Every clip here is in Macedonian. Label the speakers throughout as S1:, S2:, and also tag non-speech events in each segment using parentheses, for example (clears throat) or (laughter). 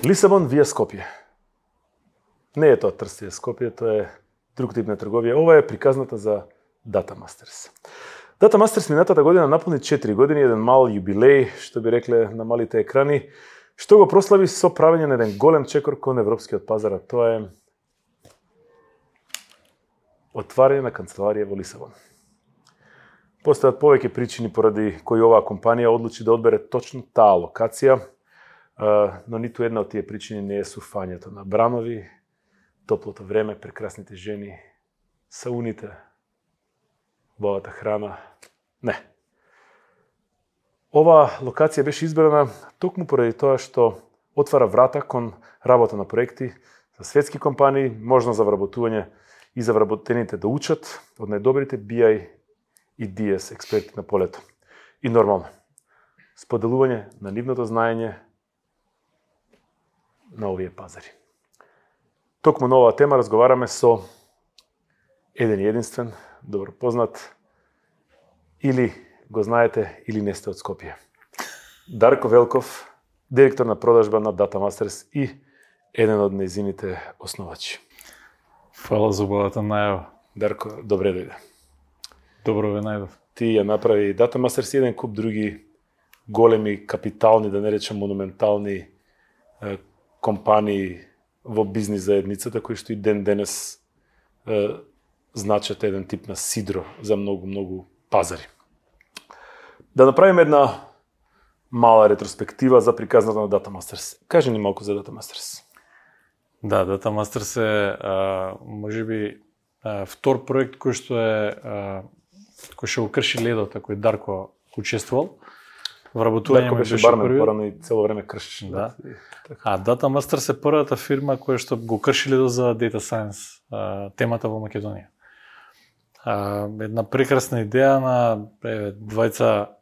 S1: Лисабон вија Скопје. Не е тоа трстие Скопје, тоа е друг тип на трговија. Ова е приказната за Data Masters. Data Masters минатата година наполни 4 години, еден мал јубилеј, што би рекле на малите екрани, што го прослави со правење на еден голем чекор кон европскиот пазар, а тоа е отварање на канцеларија во Лисабон. Постојат повеќе причини поради кои оваа компанија одлучи да одбере точно таа локација, но ниту една од тие причини не е суфањето на бранови, топлото време, прекрасните жени, сауните, богата храна. Не. Ова локација беше избрана токму поради тоа што отвара врата кон работа на проекти за светски компании, можно за вработување и за вработените да учат од најдобрите BI и DS експерти на полето. И нормално, споделување на нивното знаење на овие пазари. Токму на оваа тема разговараме со еден единствен, добро познат, или го знаете, или не сте од Скопје. Дарко Велков, директор на продажба на Data Masters и еден од незините основачи.
S2: Фала за убавата најава.
S1: Дарко, добре дојде.
S2: Добро ве најдов.
S1: Ти ја направи Data Masters и еден куп други големи, капитални, да не речем монументални компании во бизнис заедницата, кои што и ден денес е, значат еден тип на сидро за многу, многу пазари. Да направиме една мала ретроспектива за приказната на Data Masters. Кажи ни малку за Data Masters.
S2: Да, Data Masters е, а, може би, а, втор проект кој што е а, кој што го крши ледот, кој Дарко учествувал.
S1: Вработување Дарко беше, бармен, први... порано и цело време кршиш.
S2: Да. А Data Masters е првата фирма која што го крши ледот за Data Science а, темата во Македонија. А, една прекрасна идеја на е, двајца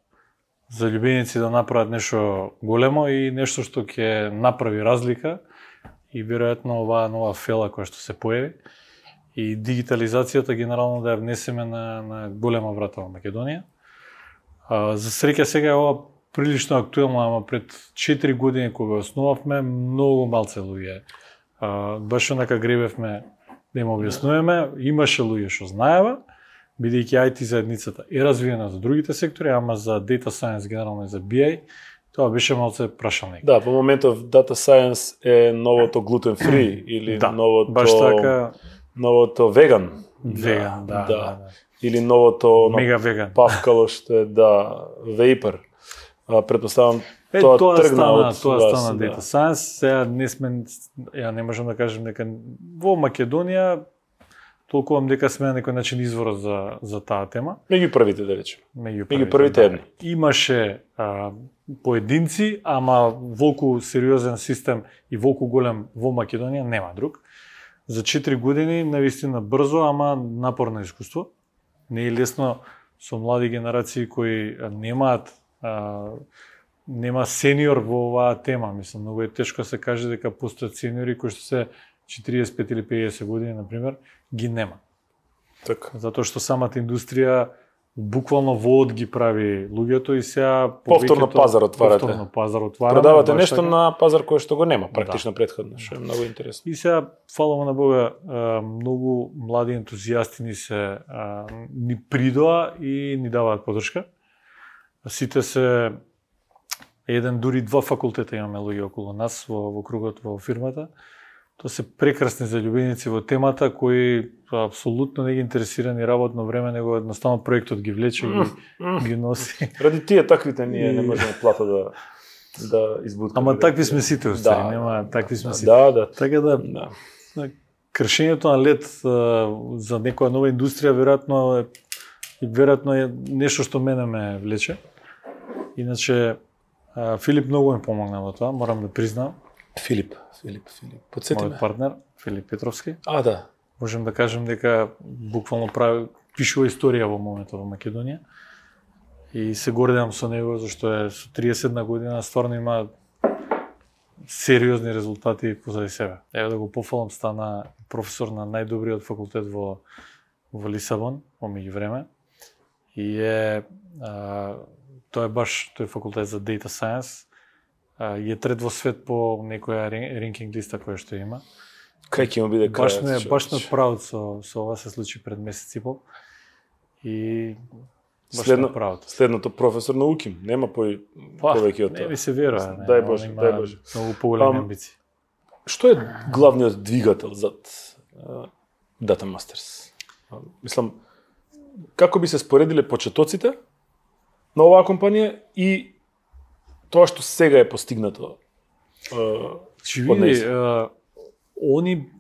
S2: заљубеници да направат нешто големо и нешто што ќе направи разлика и веројатно оваа нова фела која што се појави и дигитализацијата генерално да ја внесеме на, на голема врата во Македонија. А, за среќа сега е ова прилично актуелно, ама пред 4 години кога основавме, многу малце луѓе. А, баш онака гребевме да им објаснуваме, имаше луѓе што знаева, бидејќи IT заедницата е развиена за другите сектори, ама за Data Science генерално и за BI, Тоа беше малце прашалник.
S1: Да, во моментов Data Science е новото gluten free или да, новото
S2: баш така
S1: новото веган.
S2: Веган, да, да, да, да.
S1: Или новото
S2: мега веган.
S1: Павкало што е да вейпер. А, предпоставам
S2: Е, тоа, тоа тргна стана, од тоа вас, стана да. Data Science. Сега не сме ја не можам да кажам дека во Македонија толкувам дека сме на некој начин извор за за таа тема.
S1: Меѓу првите да речем.
S2: Меѓу првите, Меѓу првите да. едни. Имаше а, поединци, ама волку сериозен систем и волку голем во Македонија нема друг. За 4 години навистина брзо, ама напорно искуство. Не е лесно со млади генерации кои немаат а, нема сениор во оваа тема. Мислам, многу е тешко да се каже дека постојат сениори кои што се 45 или 50 години, на пример, ги нема.
S1: Така.
S2: Затоа што самата индустрија буквално воот ги прави луѓето и сега
S1: повторно пазар отварате.
S2: Повторно пазар отварате.
S1: Продавате нешто така. на пазар кој што го нема практично да. предходно, што е многу интересно.
S2: И сега фала на Бога, многу млади ентузијасти ни се ни придоа и ни даваат подршка. Сите се еден дури два факултета имаме луѓе околу нас во, во кругот во фирмата Тоа се прекрасни заљубеници во темата кои апсолутно не ги интересира ни работно време, него едноставно проектот ги влече и ги, ги носи.
S1: Ради тие таквите ние не можеме плата да да избуткаме.
S2: Ама такви сме сите устари, да, нема такви сме сите.
S1: Да, да.
S2: Така да, да. кршењето на лед за некоја нова индустрија веројатно е веројатно е нешто што мене ме влече. Иначе Филип многу ме помогна во тоа, морам да признам.
S1: Филип, Филип, Филип. Подсети
S2: Мојот партнер, Филип Петровски.
S1: А, да.
S2: Можем да кажем дека буквално прави пишува историја во моментот во Македонија. И се гордеам со него зашто е со 30 година стварно има сериозни резултати позади себе. Ево да го пофалам, стана професор на најдобриот факултет во во Лисабон во меѓувреме. И е а, тоа е баш тој факултет за Data Science а, е трет во свет по некоја ренкинг листа која што има.
S1: Кај ќе му биде крајот?
S2: Баш ме, баш
S1: човече?
S2: правот со, со ова се случи пред месец и пол. И баш
S1: Следно-
S2: ме правот.
S1: Следното професор на УКИМ, нема по повеќе од
S2: не
S1: тоа.
S2: ми се верува. Не,
S1: Дај Боже, дај Боже.
S2: Многу поголеми
S1: Ам,
S2: амбиции.
S1: Што е главниот двигател зад а, Data Masters? Мислам, како би се споредиле почетоците на оваа компанија и тоа што сега е постигнато?
S2: Чи види, они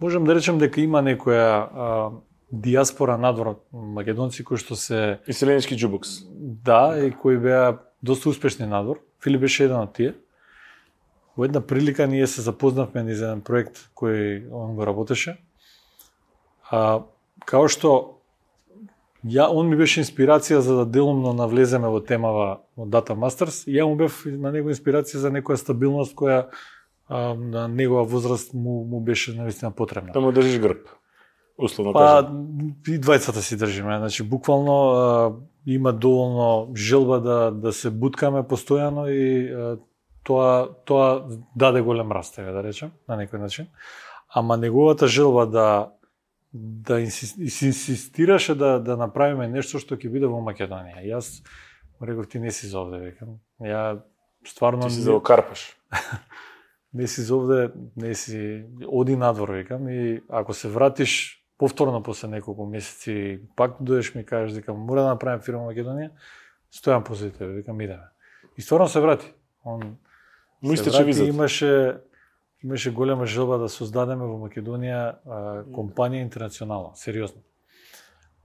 S2: можам да речем дека има некоја а, диаспора надвор македонци кои што се
S1: Иселенички джубокс.
S2: да и кои беа доста успешни надвор. Филип беше еден од тие. Во една прилика ние се запознавме низ еден проект кој он го работеше. А као што ја он ми беше инспирација за да делумно навлеземе во темава од Data Masters. Ја му бев на него инспирација за некоја стабилност која а, на негова возраст му, му беше навистина потребна.
S1: Да му држиш грб. Условно
S2: Па,
S1: кажам.
S2: и двајцата си држиме. Значи, буквално а, има доволно желба да, да се буткаме постојано и а, тоа, тоа даде голем раст, да речем, на некој начин. Ама неговата желба да да инсис- инси- инсистираше да да направиме нешто што ќе биде во Македонија. Јас му реков ти не си за овде, викам. Ја стварно
S1: Ти си
S2: не-
S1: за карпаш. (laughs)
S2: не си за овде, не си, оди надвор, викам, и ако се вратиш повторно после неколку месеци, пак доеш ми кажеш дека мора да направим фирма во Македонија, стојам позади тебе, викам идеме. И стварно се врати. Он
S1: Му
S2: се врати,
S1: визата.
S2: имаше имаше голема желба да создадеме во Македонија а, компанија интернационална, сериозно.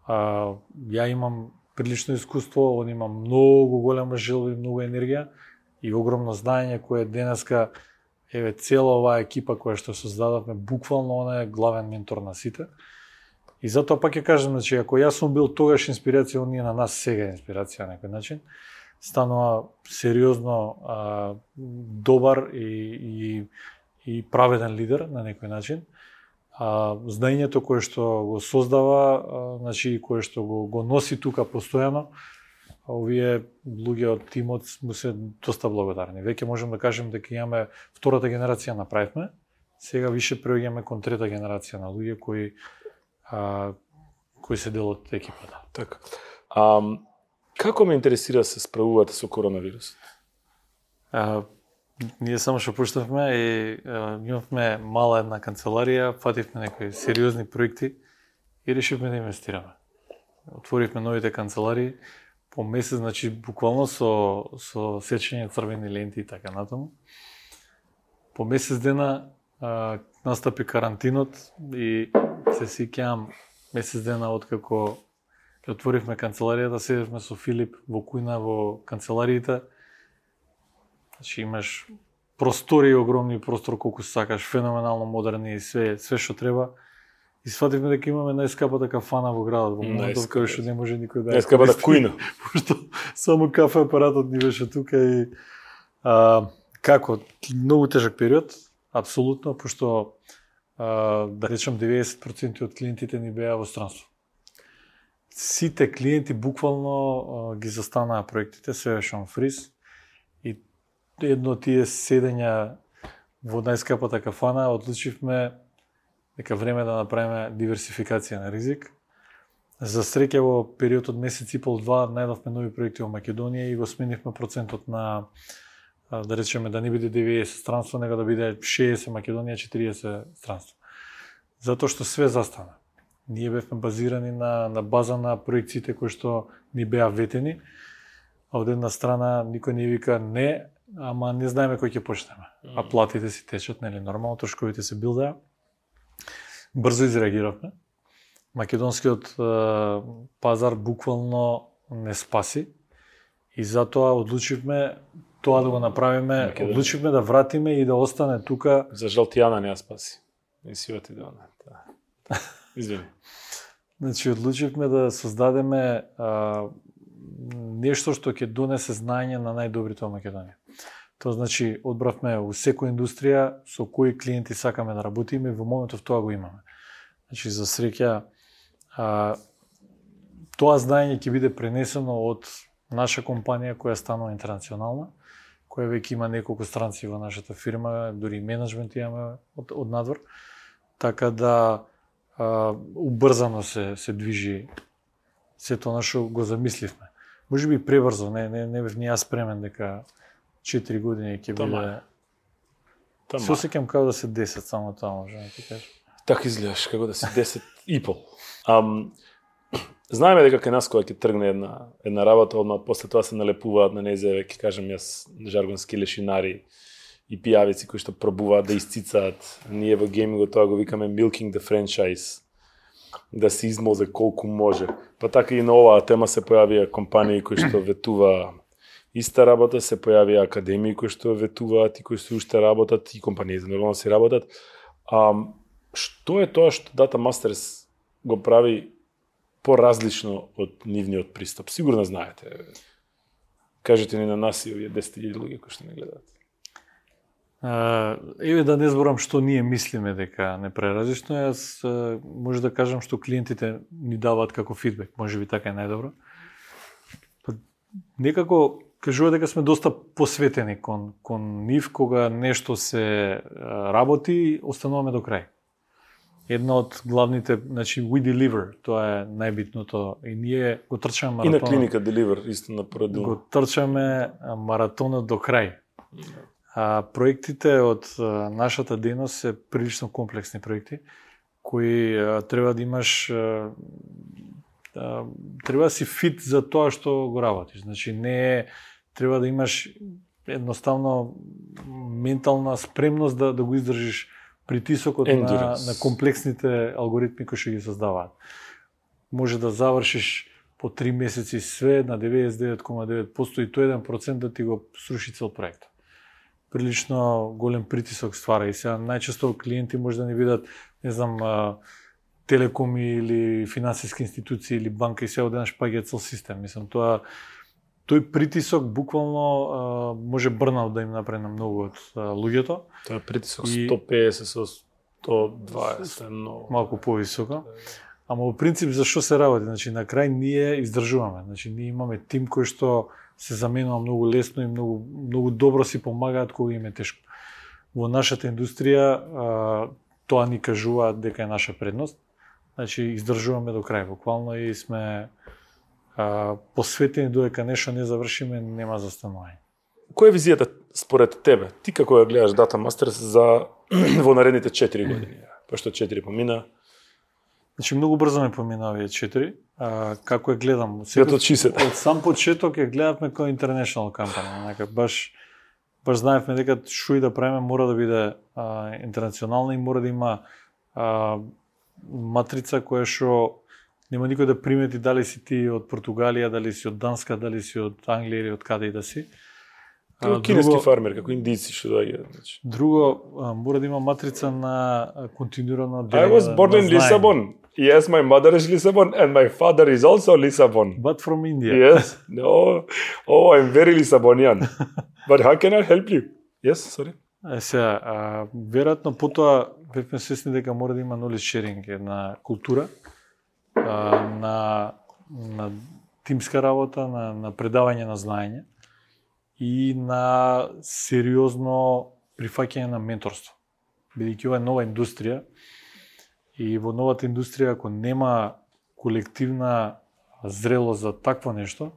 S2: А, ја имам прилично искуство, он има многу голема желба и многу енергија и огромно знаење кое денеска еве цела оваа екипа која што создадовме, буквално она е главен ментор на сите. И затоа пак ќе кажам, значи, ако јас сум бил тогаш инспирација, он е на нас сега инспирација на некој начин, станува сериозно а, добар и, и, и праведен лидер на некој начин. А, знаењето кое што го создава, а, значи и кое што го, го носи тука постојано, овие луѓе од тимот му се доста благодарни. Веќе можем да кажем дека имаме втората генерација направивме, сега више преоѓаме кон трета генерација на луѓе кои а, кои се дел од екипата.
S1: Така. А, како ме интересира да се справувате со коронавирусот?
S2: А, ние само што пуштавме и а, имавме мала една канцеларија, фативме некои сериозни проекти и решивме да инвестираме. Отворивме новите канцеларии по месец, значи буквално со со сечење црвени ленти и така натаму. По месец дена а, настапи карантинот и се сеќавам месец дена откако ја отворивме канцеларијата, да седевме со Филип во кујна во канцелариите. Значи имаш простори огромни простор колку сакаш, феноменално модерни и све све што треба. И свативме дека имаме најскапата кафана во градот, во моментот
S1: Најскапата.
S2: кај што не може никој да ја користи,
S1: кујна. (laughs)
S2: Пошто само кафе апаратот ни беше тука и а, како многу тежок период, апсолутно, пошто а, да речем 90% од клиентите ни беа во странство. Сите клиенти буквално а, ги застанаа проектите, се беше фриз едно од тие седења во најскапата кафана одлучивме дека време да направиме диверсификација на ризик. За среќа во период од месец и пол два најдовме нови проекти во Македонија и го сменивме процентот на да речеме да не биде 90 странство, него да биде 60 Македонија, 40 странство. Затоа што све застана. Ние бевме базирани на, на база на проекциите кои што ни беа ветени, а од една страна никој не вика не, ама не знаеме кој ќе почнеме. А платите си течат, нели нормално, трошковите се билдеа. Брзо изреагиравме. Македонскиот е, пазар буквално не спаси и затоа одлучивме тоа да го направиме,
S1: Македонија.
S2: одлучивме да вратиме и да остане тука
S1: За жал Тијана не ја спаси. Не си оти да она. Извини.
S2: Значи, одлучивме да создадеме а, нешто што ќе донесе знаење на најдобрите во Македонија. Тоа значи, одбравме у секоја индустрија со кои клиенти сакаме да работиме во моментов тоа го имаме. Значи, за среќа, а, тоа знаење ќе биде пренесено од наша компанија која станува интернационална, која веќе има неколку странци во нашата фирма, дури и менеджмент имаме од, од надвор. Така да а, убрзано се се движи сето на што го замисливме. Може би пребрзо, не не не бев ни јас спремен дека 4 години ќе биде
S1: Тама.
S2: Се осеќам како да се 10 само тоа, може да ти кажеш.
S1: Така изгледаш, како да си 10 и пол. Ам, знаеме дека кај нас кога ќе тргне една една работа, одма после тоа се налепуваат на незе, ќе кажем јас жаргонски лешинари и пијавици кои што пробуваат да isцицаат. Ние во геймингот тоа го викаме milking the franchise да се измозе колку може. Па така и на оваа тема се појавија компании кои што ветува иста работа, се појавија академии кои што ветуваат и кои што уште работат и компаниите за нормално се работат. А, што е тоа што Data Masters го прави поразлично од нивниот пристап? Сигурно знаете. Кажете ни на нас и овие 10.000 луѓе кои што не гледаат.
S2: Еве да не зборам што ние мислиме дека не преразлично, јас може да кажам што клиентите ни даваат како фидбек, може би така е најдобро. Па, некако кажува дека сме доста посветени кон, кон нив, кога нешто се работи, остануваме до крај. Една од главните, значи, we deliver, тоа е најбитното. И ние го трчаме маратонот.
S1: И на клиника Deliver, исто на породилно.
S2: Го трчаме маратонот до крај. А, проектите од а, нашата дејност се прилично комплексни проекти, кои а, треба да имаш а, а, треба да си фит за тоа што го работиш. Значи не е треба да имаш едноставно ментална спремност да, да го издржиш притисокот на, на комплексните алгоритми кои што ги создаваат. Може да завршиш по три месеци све на 99,9% и тоа 1% да ти го сруши цел проект. Прилично голем притисок ствара и сега најчесто клиенти може да не видат, не знам, телекоми или финансиски институции или банка и се одеднаш паѓа цел систем. Мислам, тоа тој притисок буквално може брнал да им направи на многу од луѓето.
S1: Тоа е притисок и... 150 со 120 е многу.
S2: Малку повисоко. Ама во принцип за што се работи? Значи на крај ние издржуваме. Значи ние имаме тим кој што се заменува многу лесно и многу многу добро си помагаат кога им е тешко. Во нашата индустрија тоа ни кажуваат дека е наша предност. Значи издржуваме до крај буквално и сме а, посветени додека нешто не завршиме, нема застанување.
S1: Која е визијата според тебе? Ти како ја гледаш Data Masters за (clears throat) во наредните 4 години? Пошто 4 помина.
S2: Значи многу брзо ме помина овие 4. А, како ја гледам?
S1: Секој, од 60.
S2: Од сам почеток ја гледавме како international компанија, нека баш баш знаевме дека што и да правиме мора да биде а, интернационална и мора да има а, матрица која што нема никој да примети дали си ти од Португалија, дали си од Данска, дали си од Англија или од каде и да си.
S1: Како кинески фармер, како индици што доаѓа. Значи.
S2: Друго, мора да има матрица на континуирано
S1: I was born in Lisbon. Yes, my mother is Lisbon and my father is also Lisbon.
S2: But from India.
S1: Yes. No. Oh, I'm very Lisbonian. (laughs) But how can I help you? Yes, sorry.
S2: Е, сега, а, веројатно потоа бевме свесни дека мора да има knowledge sharing, една култура, а, на, на тимска работа, на, на предавање на знаење и на сериозно прифаќање на менторство. Бидејќи ова е нова индустрија и во новата индустрија ако нема колективна зрелост за такво нешто,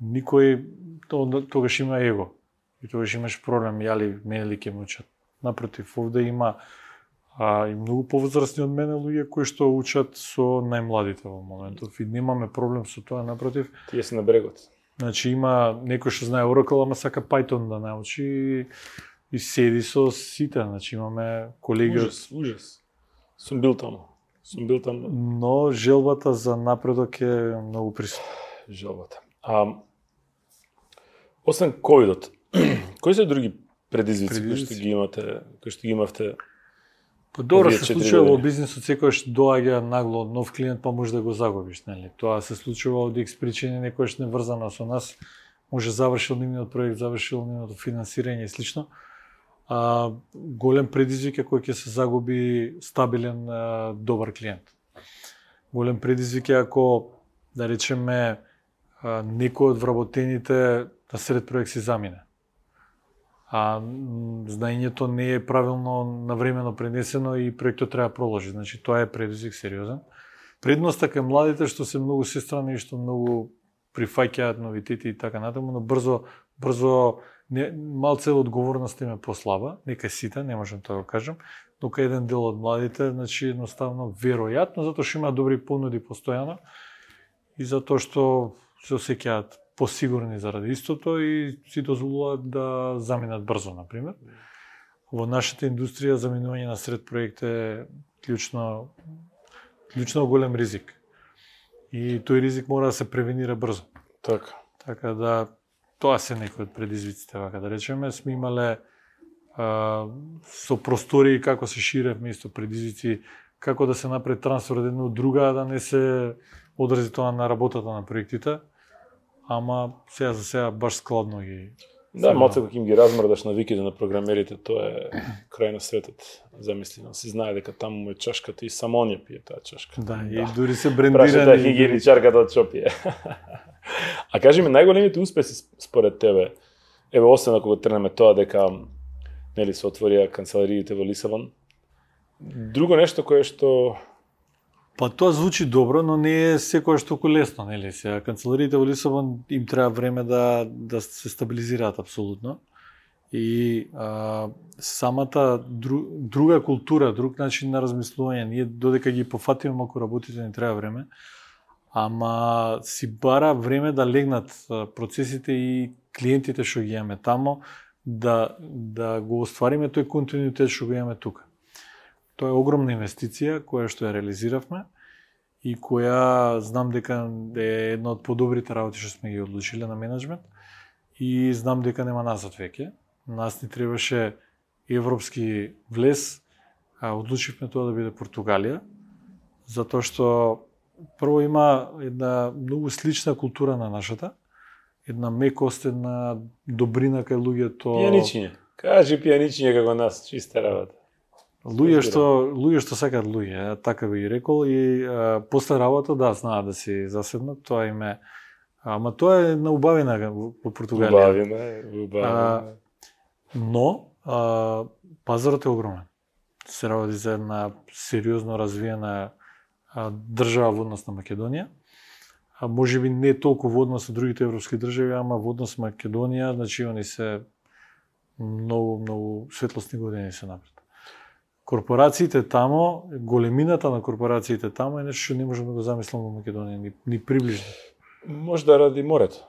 S2: никој тогаш има его. И тогаш имаш проблем, јали мене ли ќе мучат. Напротив, овде има а и многу повозрастни од мене луѓе кои што учат со најмладите во моментов и немаме проблем со тоа, напротив.
S1: Тие се на брегот.
S2: Значи има некој што знае Oracle, ама сака Python да научи и, и седи со сите, значи имаме колеги
S1: ужас, од... ужас. Сум бил таму. Сум бил таму.
S2: Но желбата за напредок е многу присутна. (sighs)
S1: Желбата. А, освен ковидот, (clears throat) кои се други предизвици, предизвици? кои што ги имате, кои што ги имавте
S2: Па добро се случува во бизнисот секојаш доаѓа нагло нов клиент па може да го загубиш, нели? Тоа се случува од X причини некојаш не врзано со нас. Може завршил нивниот проект, завршил нивното финансирање и слично. А, голем предизвик е кој ќе се загуби стабилен а, добар клиент. Голем предизвик е ако да речеме а, некој од вработените на сред проект си замине а знаењето не е правилно навремено пренесено и проектот треба да проложи. Значи тоа е предизвик сериозен. Предноста кај младите што се многу сестрани и што многу прифаќаат новитети и така натаму, но брзо брзо не, малце одговорност им е послаба, нека сите, не можам тоа да кажам, дока еден дел од младите, значи едноставно веројатно затоа што има добри понуди постојано и затоа што се осеќаат посигурни заради истото и си дозволуваат да заминат брзо, на пример. Во нашата индустрија заминување на сред проект е клучно клучно голем ризик. И тој ризик мора да се превенира брзо.
S1: Така.
S2: Така да тоа се некои од предизвиците, вака да речеме, сме имале а, со простории како се ширевме исто предизвици, како да се направи трансфер од една од друга, да не се одрази тоа на работата на проектите. Ама сега за сега баш складно ги
S1: Да, малце кога им ги размрдаш на виките на програмерите, тоа е (clears throat) крај на светот. Замислено, си знае дека таму му е чашката и само он ја пие таа чашка.
S2: Да, и дури се
S1: Прашата
S2: брендирани.
S1: хигиеничарката од Чопие. (laughs) а кажи ми, најголемите успеси според тебе, еве освен ако го тренеме тоа дека нели се отворија канцелариите во Лисабон, друго нешто кое што
S2: Па тоа звучи добро, но не е секојаш толку лесно, нели? Сега канцелариите во Лисабон им треба време да да се стабилизираат апсолутно. И а, самата дру, друга култура, друг начин на размислување, ние додека ги пофатиме малку работите ни треба време, ама си бара време да легнат процесите и клиентите што ги имаме тамо, да, да го оствариме тој континуитет што го имаме тука. Тоа е огромна инвестиција која што ја реализиравме и која знам дека е една од подобрите работи што сме ги одлучиле на менеджмент и знам дека нема назад веќе. Нас ни требаше европски влез, а одлучивме тоа да биде Португалија, затоа што прво има една многу слична култура на нашата, една мекост, една добрина кај луѓето.
S1: пијаничиње. Кажи пијаничиње како нас, чиста работа.
S2: Луѓе што луѓе што сакаат луѓе, така би рекол и а, после работа да знаат да си заседнат, тоа им е Ама тоа е на убавина во Португалија.
S1: Убавина, е, убавина.
S2: А, Но а, пазарот е огромен. Се работи за една сериозно развиена а, држава во однос на Македонија. А може би не толку во однос со другите европски држави, ама во однос Македонија, значи они се многу, многу светлосни години се напред. Корпорациите тамо, големината на корпорациите тамо е нешто што не можеме да го замислиме во Македонија, ни, ни приближно.
S1: Може да ради морето.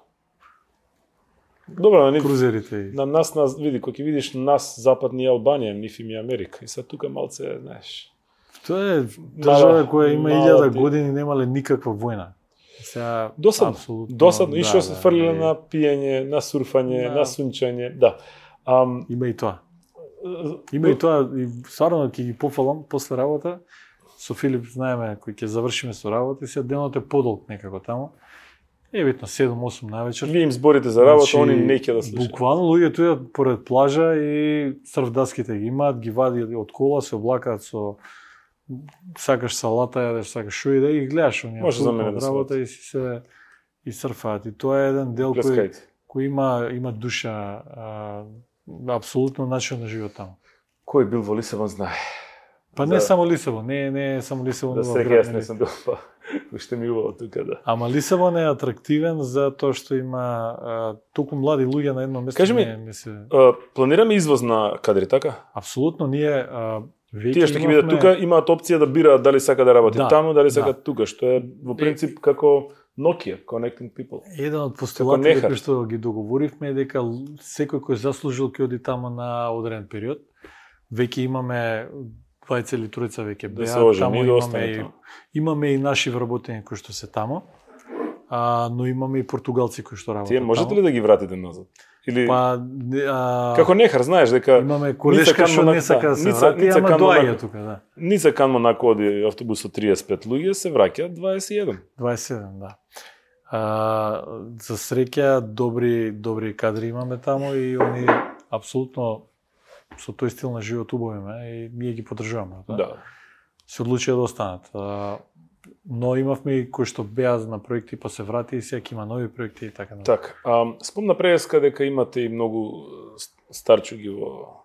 S1: Добро, на нив,
S2: Крузерите и...
S1: на нас, нас, види, кога ќе видиш нас, Западни Албанија, нив им е Америка. И sad тука малце, знаеш,
S2: Тоа е држава
S1: Мала-
S2: која има
S1: мала
S2: илјада
S1: ти-
S2: години немале никаква војна. Сега
S1: Досадно.
S2: апсолутно,
S1: досадно, и што се
S2: да,
S1: фрлиле
S2: и-
S1: на пиење, на сурфање,
S2: Да.
S1: на сунчање, да. Ам,
S2: Има и тоа. Има и тоа, и стварно ќе ги пофалам после работа. Со Филип знаеме кој ќе завршиме со работа и се денот е подолг некако тамо. Е битно 7-8 навечер.
S1: Вие им зборите за работа,
S2: Значи,
S1: они не ќе да слушаат.
S2: Буквално луѓето идат поред плажа и срфдаските ги имаат, ги вади од кола, се облакаат со сакаш салата, јадеш, сакаш шо и да и ги гледаш оние
S1: Може за мене да
S2: работа и си се и срфаат. И тоа е еден дел кој кој има има душа, а, апсолутно начин на живот таму.
S1: Кој бил во Лисабон знае.
S2: Па не
S1: Да.
S2: само Лисабон, не не само Лисабон.
S1: Да
S2: во град,
S1: јас не сум бил, па (laughs) уште ми убаво тука, да.
S2: Ама Лисабон е атрактивен за тоа што има а, толку млади луѓе на едно место.
S1: Кажи ми,
S2: не, не се...
S1: А, планираме извоз на кадри, така?
S2: Апсолутно ние а, веќе
S1: Тие што ќе бидат тука имаат опција да бираат дали сака да работи
S2: Да,
S1: таму, дали
S2: да.
S1: сакаат тука, што е во принцип како Nokia, Connecting People.
S2: Еден од постулатите кои што ги договоривме е дека секој кој заслужил ќе оди таму на одреден период. Веќе имаме двајца или тројца веќе
S1: Да
S2: беа
S1: ожени
S2: таму
S1: да
S2: имаме и,
S1: таму.
S2: имаме и наши вработени кои што се тамо. А, но имаме и португалци кои што работат
S1: Тие можете ли да ги вратите назад? Или
S2: Па а,
S1: како нехар, знаеш дека
S2: имаме колешка што
S1: на-
S2: не сака да се
S1: Ница-
S2: врати, ама доаѓа
S1: на-
S2: тука, да.
S1: Ница Канмо нако оди автобус со 35 луѓе, се враќаат 21.
S2: 27, да. А, за среќа добри добри кадри имаме таму и они апсолутно со тој стил на живот убавиме и ние ги поддржуваме. Да?
S1: Да.
S2: Се одлучија да останат. А, но имавме и кои што беа на проекти па се врати и сега има нови проекти и така.
S1: Така, а, спомна преска дека имате и многу старчуги во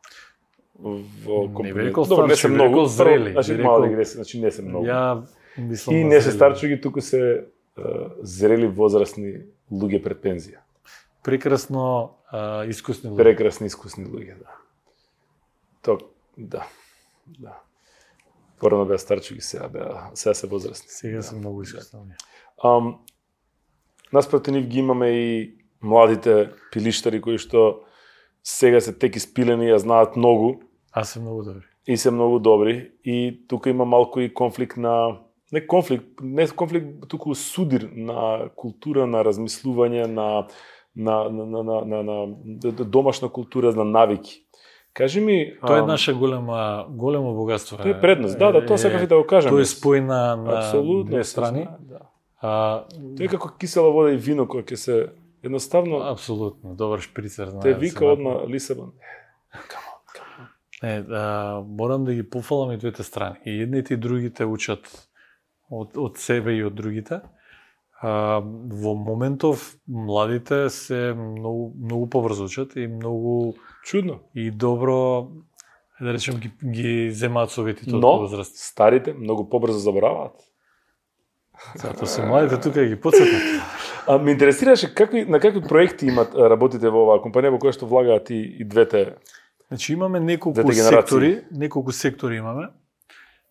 S1: во
S2: Не би рекол
S1: Добро, не се многу,
S2: рекол зрели,
S1: значи
S2: би
S1: мала
S2: рекол-
S1: дигресија, значи не се многу.
S2: Ја мислам
S1: И
S2: на
S1: не се старчуги, туку се е, зрели возрастни луѓе пред пензија.
S2: Прекрасно а, искусни луѓе.
S1: Прекрасни, искусни луѓе, да. Ток, да. Да. Порано беа старчуги, сега беа, сега се возрастни.
S2: Сега се многу луѓе.
S1: Ам, наспроти нив ги имаме и младите пилиштари кои што сега се тек испилени, ја знаат многу
S2: А се многу добри.
S1: и се многу добри и тука има малку и конфликт на не конфликт, не конфликт, туку судир на култура на размислување на на на на на, на, на, на домашна култура на навики. Кажи ми,
S2: Тоа е
S1: ам,
S2: наше голема големо богатство.
S1: тоа е предност. Да, да, тоа сакав и да го кажам.
S2: Тоа е спој на, на
S1: Апсолутно
S2: две страни.
S1: Да.
S2: А,
S1: Тоа е како кисела вода и вино кој ќе се едноставно
S2: апсолутно, добар шприцер. знае
S1: те
S2: да
S1: вика одма Лисабон.
S2: Не, а, морам да ги пофалам и двете страни. И едните и другите учат од, од себе и од другите. А, во моментов младите се многу, многу побрзо учат и многу
S1: Чудно.
S2: и добро да речем ги, ги земаат советите од
S1: Но
S2: возраст.
S1: старите многу побрзо забораваат.
S2: Затоа се младите тука ги подсетат.
S1: А ме интересираше какви на какви проекти имат работите во оваа компанија во која што влагаат и, и двете
S2: Значи имаме неколку сектори, неколку сектори имаме.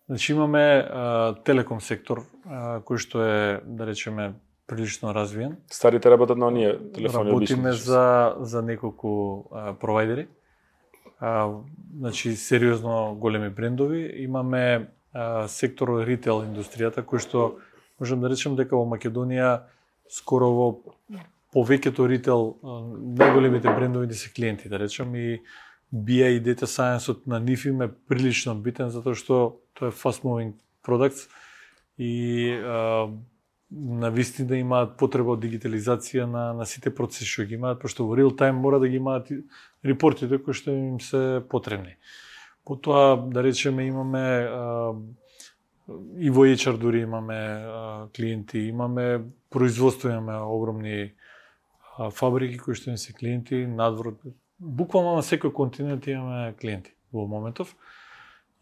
S2: Значи имаме а, телеком сектор, а, кој што е, да речеме, прилично развиен.
S1: старите работат на оние телефони
S2: Работиме
S1: одлични.
S2: за, за неколку а, провайдери. А, значи, сериозно големи брендови. Имаме а, сектор ритейл индустријата, кој што можам да речем дека во Македонија скоро во повеќето ритейл најголемите брендови се клиенти, да речем, и BI и Data Science на нив им е прилично битен затоа што тоа е fast moving products и а, на вистина да имаат потреба од дигитализација на, на сите процеси што ги имаат, пошто во реал тайм мора да ги имаат репортите кои што им се потребни. Потоа, да речеме, имаме а, и во HR дури имаме а, клиенти, имаме производство, имаме огромни а, фабрики кои што им се клиенти, надвор, буквално на секој континент имаме клиенти во моментов.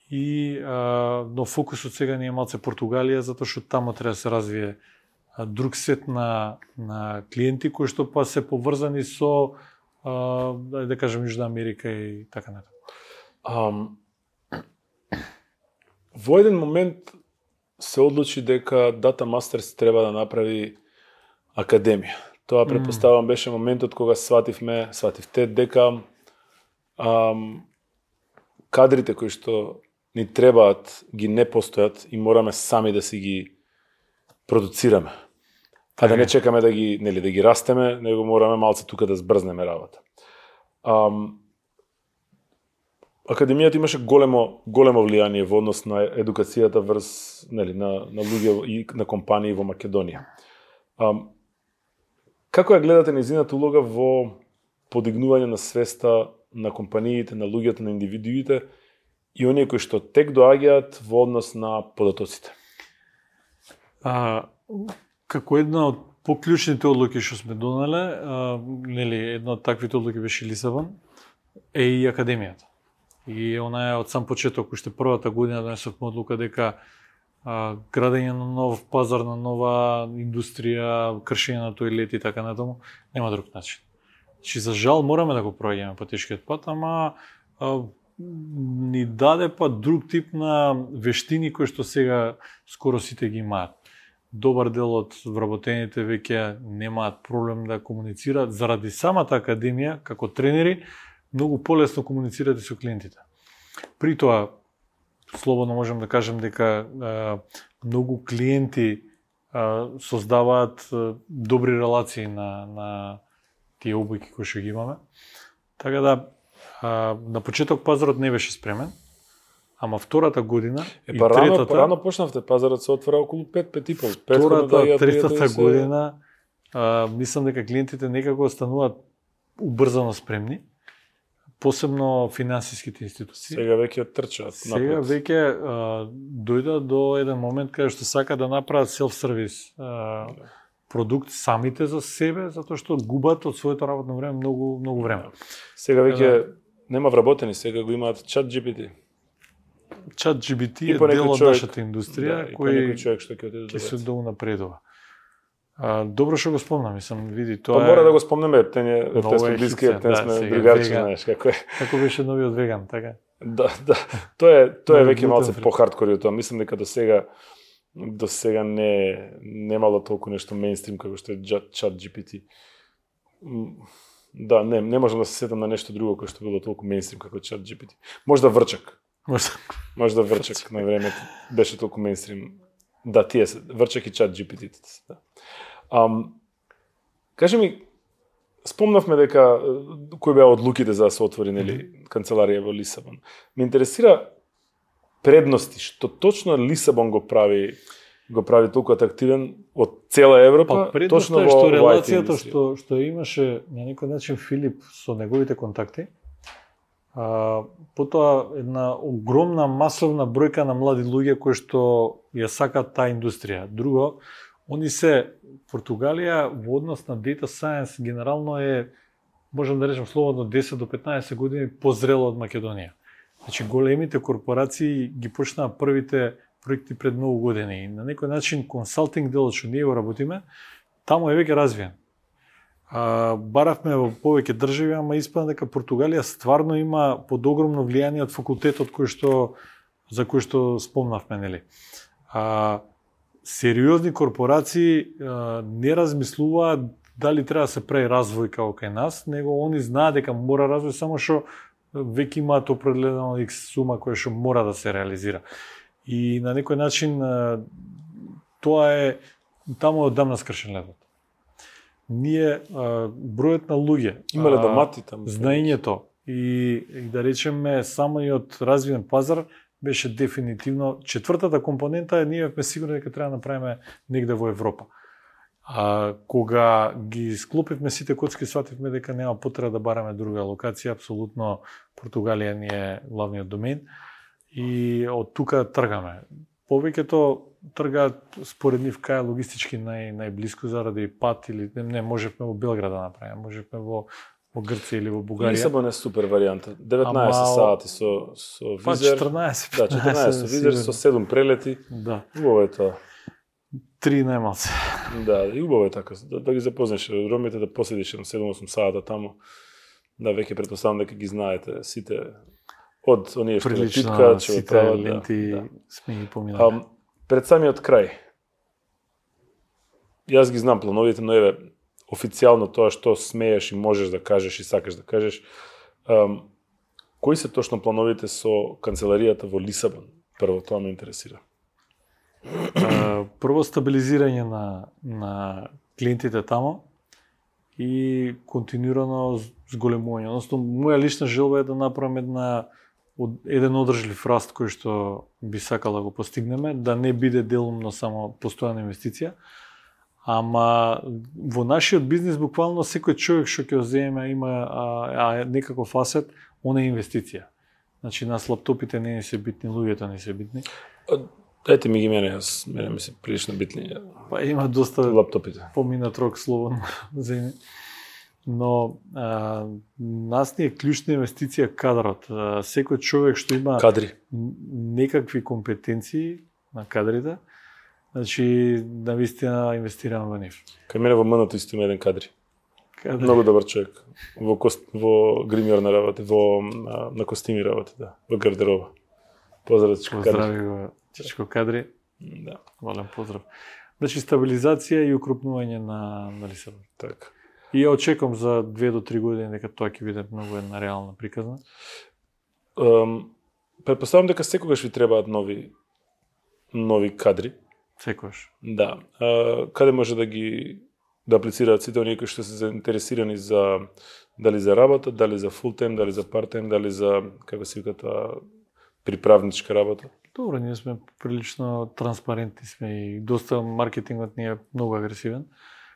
S2: И а, но фокусот сега ни е малце Португалија затоа што таму треба да се развие а, друг сет на на клиенти кои што па се поврзани со а, да, кажем Јужна Америка и така натаму.
S1: Ам, во еден момент се одлучи дека Data Masters треба да направи академија. Тоа предпоставам беше моментот кога свативме, свативте дека ам, кадрите кои што ни требаат ги не постојат и мораме сами да си ги продуцираме. А да не чекаме да ги, нели, да ги растеме, него мораме малце тука да збрзнеме работа. Ам, Академијата имаше големо големо влијание во однос на едукацијата врз нели на на луѓе и на компании во Македонија. Ам, како ја гледате незината улога во подигнување на свеста на компаниите, на луѓето, на индивидуите и оние кои што тек доаѓаат во однос на податоците?
S2: А, како една од поклучните одлуки што сме донале, а, нели, една од таквите одлуки беше Лисабон, е и академијата. И она е од сам почеток, уште првата година донесовме одлука дека а, градење на нов пазар, на нова индустрија, кршење на тоилети и така натаму, нема друг начин. Значи, за жал мораме да го проаѓаме по тешкиот пат, ама а, ни даде па друг тип на вештини кои што сега скоро сите ги имаат. Добар дел од вработените веќе немаат проблем да комуницираат заради самата академија како тренери многу полесно комуницирате со клиентите. При тоа слободно можем да кажем дека е, многу клиенти е, создаваат е, добри релации на на тие обуки кои што ги имаме. Така да е, на почеток пазарот не беше спремен, ама втората година
S1: Е,
S2: и
S1: па рано,
S2: третата,
S1: рано почнавте, пазарот се отвора околу 5, 5 и пол.
S2: Втората,
S1: да
S2: третата
S1: да се-
S2: година, а, мислам дека клиентите некако стануваат убрзано спремни, посебно финансиските институции.
S1: Сега веќе трчаат
S2: Сега
S1: напред.
S2: веќе дојда до еден момент каде што сака да направат селф-сервис а, продукт самите за себе, затоа што губат од своето работно време многу многу време.
S1: Сега веќе нема вработени, сега го имаат чат GPT.
S2: Чат GBT
S1: И
S2: е
S1: некој
S2: дел од нашата индустрија
S1: Да, некој
S2: кој
S1: човек што ќе отиде
S2: ќе се
S1: до
S2: долу напредува. А, добро што го спомнам, мислам, види,
S1: Тоа па мора
S2: е
S1: да го спомнеме, ептен е, те сме
S2: е
S1: блиски, ептен
S2: да,
S1: сме
S2: веган.
S1: знаеш, како е.
S2: како беше новиот веган, така.
S1: Да, да. Тоа е тоа е веќе малце по-хардкори од тоа. Мислам дека до сега до сега не немало толку нешто мейнстрим како што е чат, GPT. Да, не, не можам да се сетам на нешто друго кое што било толку мейнстрим како чат GPT. Можда врчак.
S2: Можда
S1: Можда врчак на времето беше толку мейнстрим. Да, тие се врчак и чат GPT. Да. Ам, кажи ми, спомнавме дека кои беа одлуките за да се отвори нели канцеларија во Лисабон. Ме интересира предности што точно Лисабон го прави го прави толку атрактивен од цела Европа,
S2: Па
S1: точно
S2: е што
S1: во
S2: релацијата што што имаше на некој начин Филип со неговите контакти, а, потоа една огромна масовна бројка на млади луѓе кои што ја сакаат таа индустрија. Друго, они се Португалија во однос на data science генерално е можам да речем слободно 10 до 15 години позрела од Македонија. Значи големите корпорации ги почнаа првите проекти пред многу години и на некој начин консалтинг делот што ние го работиме, таму е веќе развиен. А, баравме во повеќе држави, ама испадна дека Португалија стварно има под огромно влијание од факултетот кој што за кој што спомнавме, нели. А, сериозни корпорации а, не размислуваат дали треба да се прави развој како кај нас, него они знаат дека мора развој само што веќе имаат определена X сума која што мора да се реализира. И на некој начин а, тоа е таму одамна скршен ледот. Ние а, бројот на луѓе,
S1: Имале домати таму.
S2: знаењето и, и да речеме самиот развиен пазар беше дефинитивно четвртата компонента е ние сме сигурни дека треба да направиме негде во Европа. А кога ги склопивме сите коцки, свативме дека нема потреба да бараме друга локација, апсолутно Португалија ни е главниот домен и од тука тргаме. Повеќето тргаат според нив кај логистички нај најблиску заради пат или не, не можевме во Белград да направиме, можевме во во Грција или во Бугарија.
S1: Лисабон е супер варијанта. 19
S2: Ама,
S1: сати со со
S2: Па
S1: визер.
S2: 14,
S1: Да, 14 со визер со 7 прелети.
S2: Да,
S1: Убаво е тоа.
S2: три најмалце.
S1: Да, и убаво е така. Да, да ги запознаеш ромите, да поседиш едно 7-8 сата таму. Да, веќе претпоставам дека ги знаете сите од оние што
S2: Прилично
S1: питкаат, што
S2: сите
S1: прават.
S2: ленти
S1: Да, да.
S2: сме ги поминали.
S1: Ам, пред самиот крај, јас ги знам плановите, но еве, официјално тоа што смееш и можеш да кажеш и сакаш да кажеш, ам, кои се точно плановите со канцеларијата во Лисабон? Прво, тоа ме интересира.
S2: А, прво стабилизирање на на клиентите тамо и континуирано зголемување. Односно, моја лична желба е да направам една од, еден одржлив раст кој што би сакала да го постигнеме, да не биде делумно само постојана инвестиција, ама во нашиот бизнис буквално секој човек што ќе земе има а, а некаков асет, она е инвестиција. Значи нас лаптопите не се битни, луѓето не се битни.
S1: Дајте ми ги мене, јас, мене ми се прилично битни
S2: Па има доста
S1: лаптопите.
S2: поминат рок слободно (laughs) за име. Но а, нас ни е клучна инвестиција кадрот. А, секој човек што има
S1: Кадри.
S2: некакви компетенции на кадрите, значи навистина инвестирам во нив.
S1: Кај мене во МНТ исто има еден кадри.
S2: Кадри.
S1: Многу добар човек. Во кост, во гримиорна работи, во на, на костими работи, да, во гардероба. Поздрав Чичко кадри.
S2: Поздрави го Чичко Кадри,
S1: Да,
S2: волен поздрав. Значи стабилизација и укрупнување на на Лисабон.
S1: така.
S2: И ја очекувам за 2 до 3 години дека тоа ќе биде многу една реална приказна.
S1: Um, предпоставам дека секогаш ви требаат нови нови кадри.
S2: Секојаш.
S1: Да. А, каде може да ги да аплицираат сите оние кои што се заинтересирани за дали за работа, дали за фул тайм, дали за парт тайм, дали за како се вика тоа приправничка работа.
S2: Добро, ние сме прилично транспарентни сме и доста маркетингот ни е многу агресивен.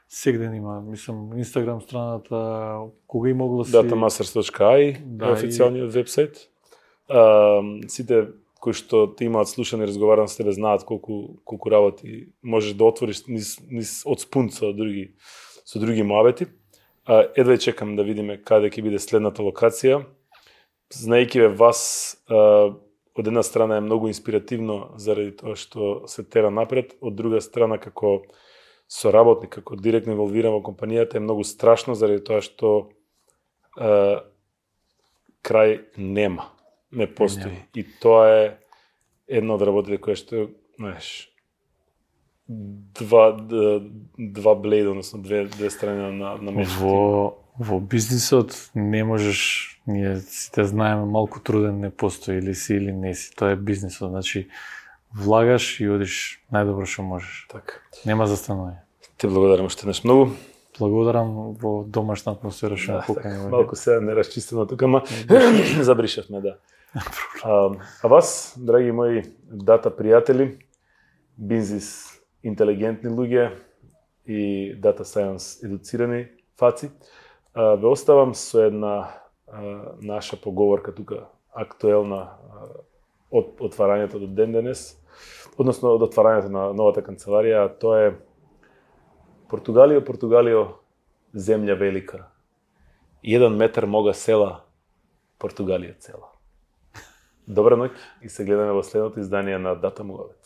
S2: Сегден има, мислам, Инстаграм страната, кога и могло да си...
S1: datamasters.ai
S2: Да,
S1: е официјалниот вебсайт. А, сите кои што те имаат слушани разговарам с тебе знаат колку колку работи можеш да отвориш низ, низ од спун со други со други муабети. А, едва и чекам да видиме каде ќе биде следната локација знаејќи ве вас, а, од една страна е многу инспиративно заради тоа што се тера напред, од друга страна како соработник, како директно инволвиран во компанијата е многу страшно заради тоа што а, крај нема, не постои. Нема. И тоа е една од работите која што, знаеш, два два блейд, односно две две страни на на мечот.
S2: Во во бизнисот не можеш ние сите знаеме малку труден не постои или си или не си. Тоа е бизнисот, значи влагаш и одиш најдобро што можеш.
S1: Така.
S2: Нема застанување.
S1: Те благодарам уште неш многу.
S2: Благодарам во домашна атмосфера што
S1: да,
S2: покани.
S1: Така, малку се не расчистено тука, ама забришавме, да. (laughs) А, а вас, драги мои дата пријатели, бизнис интелигентни луѓе и дата science едуцирани фаци, ве оставам со една наша поговорка тука актуелна од отварањето до ден денес, односно од отварањето на новата канцеларија, тоа е Португалио, Португалио, земја велика. Еден метар мога села, Португалија цела. Добра ноќ и се гледаме во следното издание на Дата Муавет.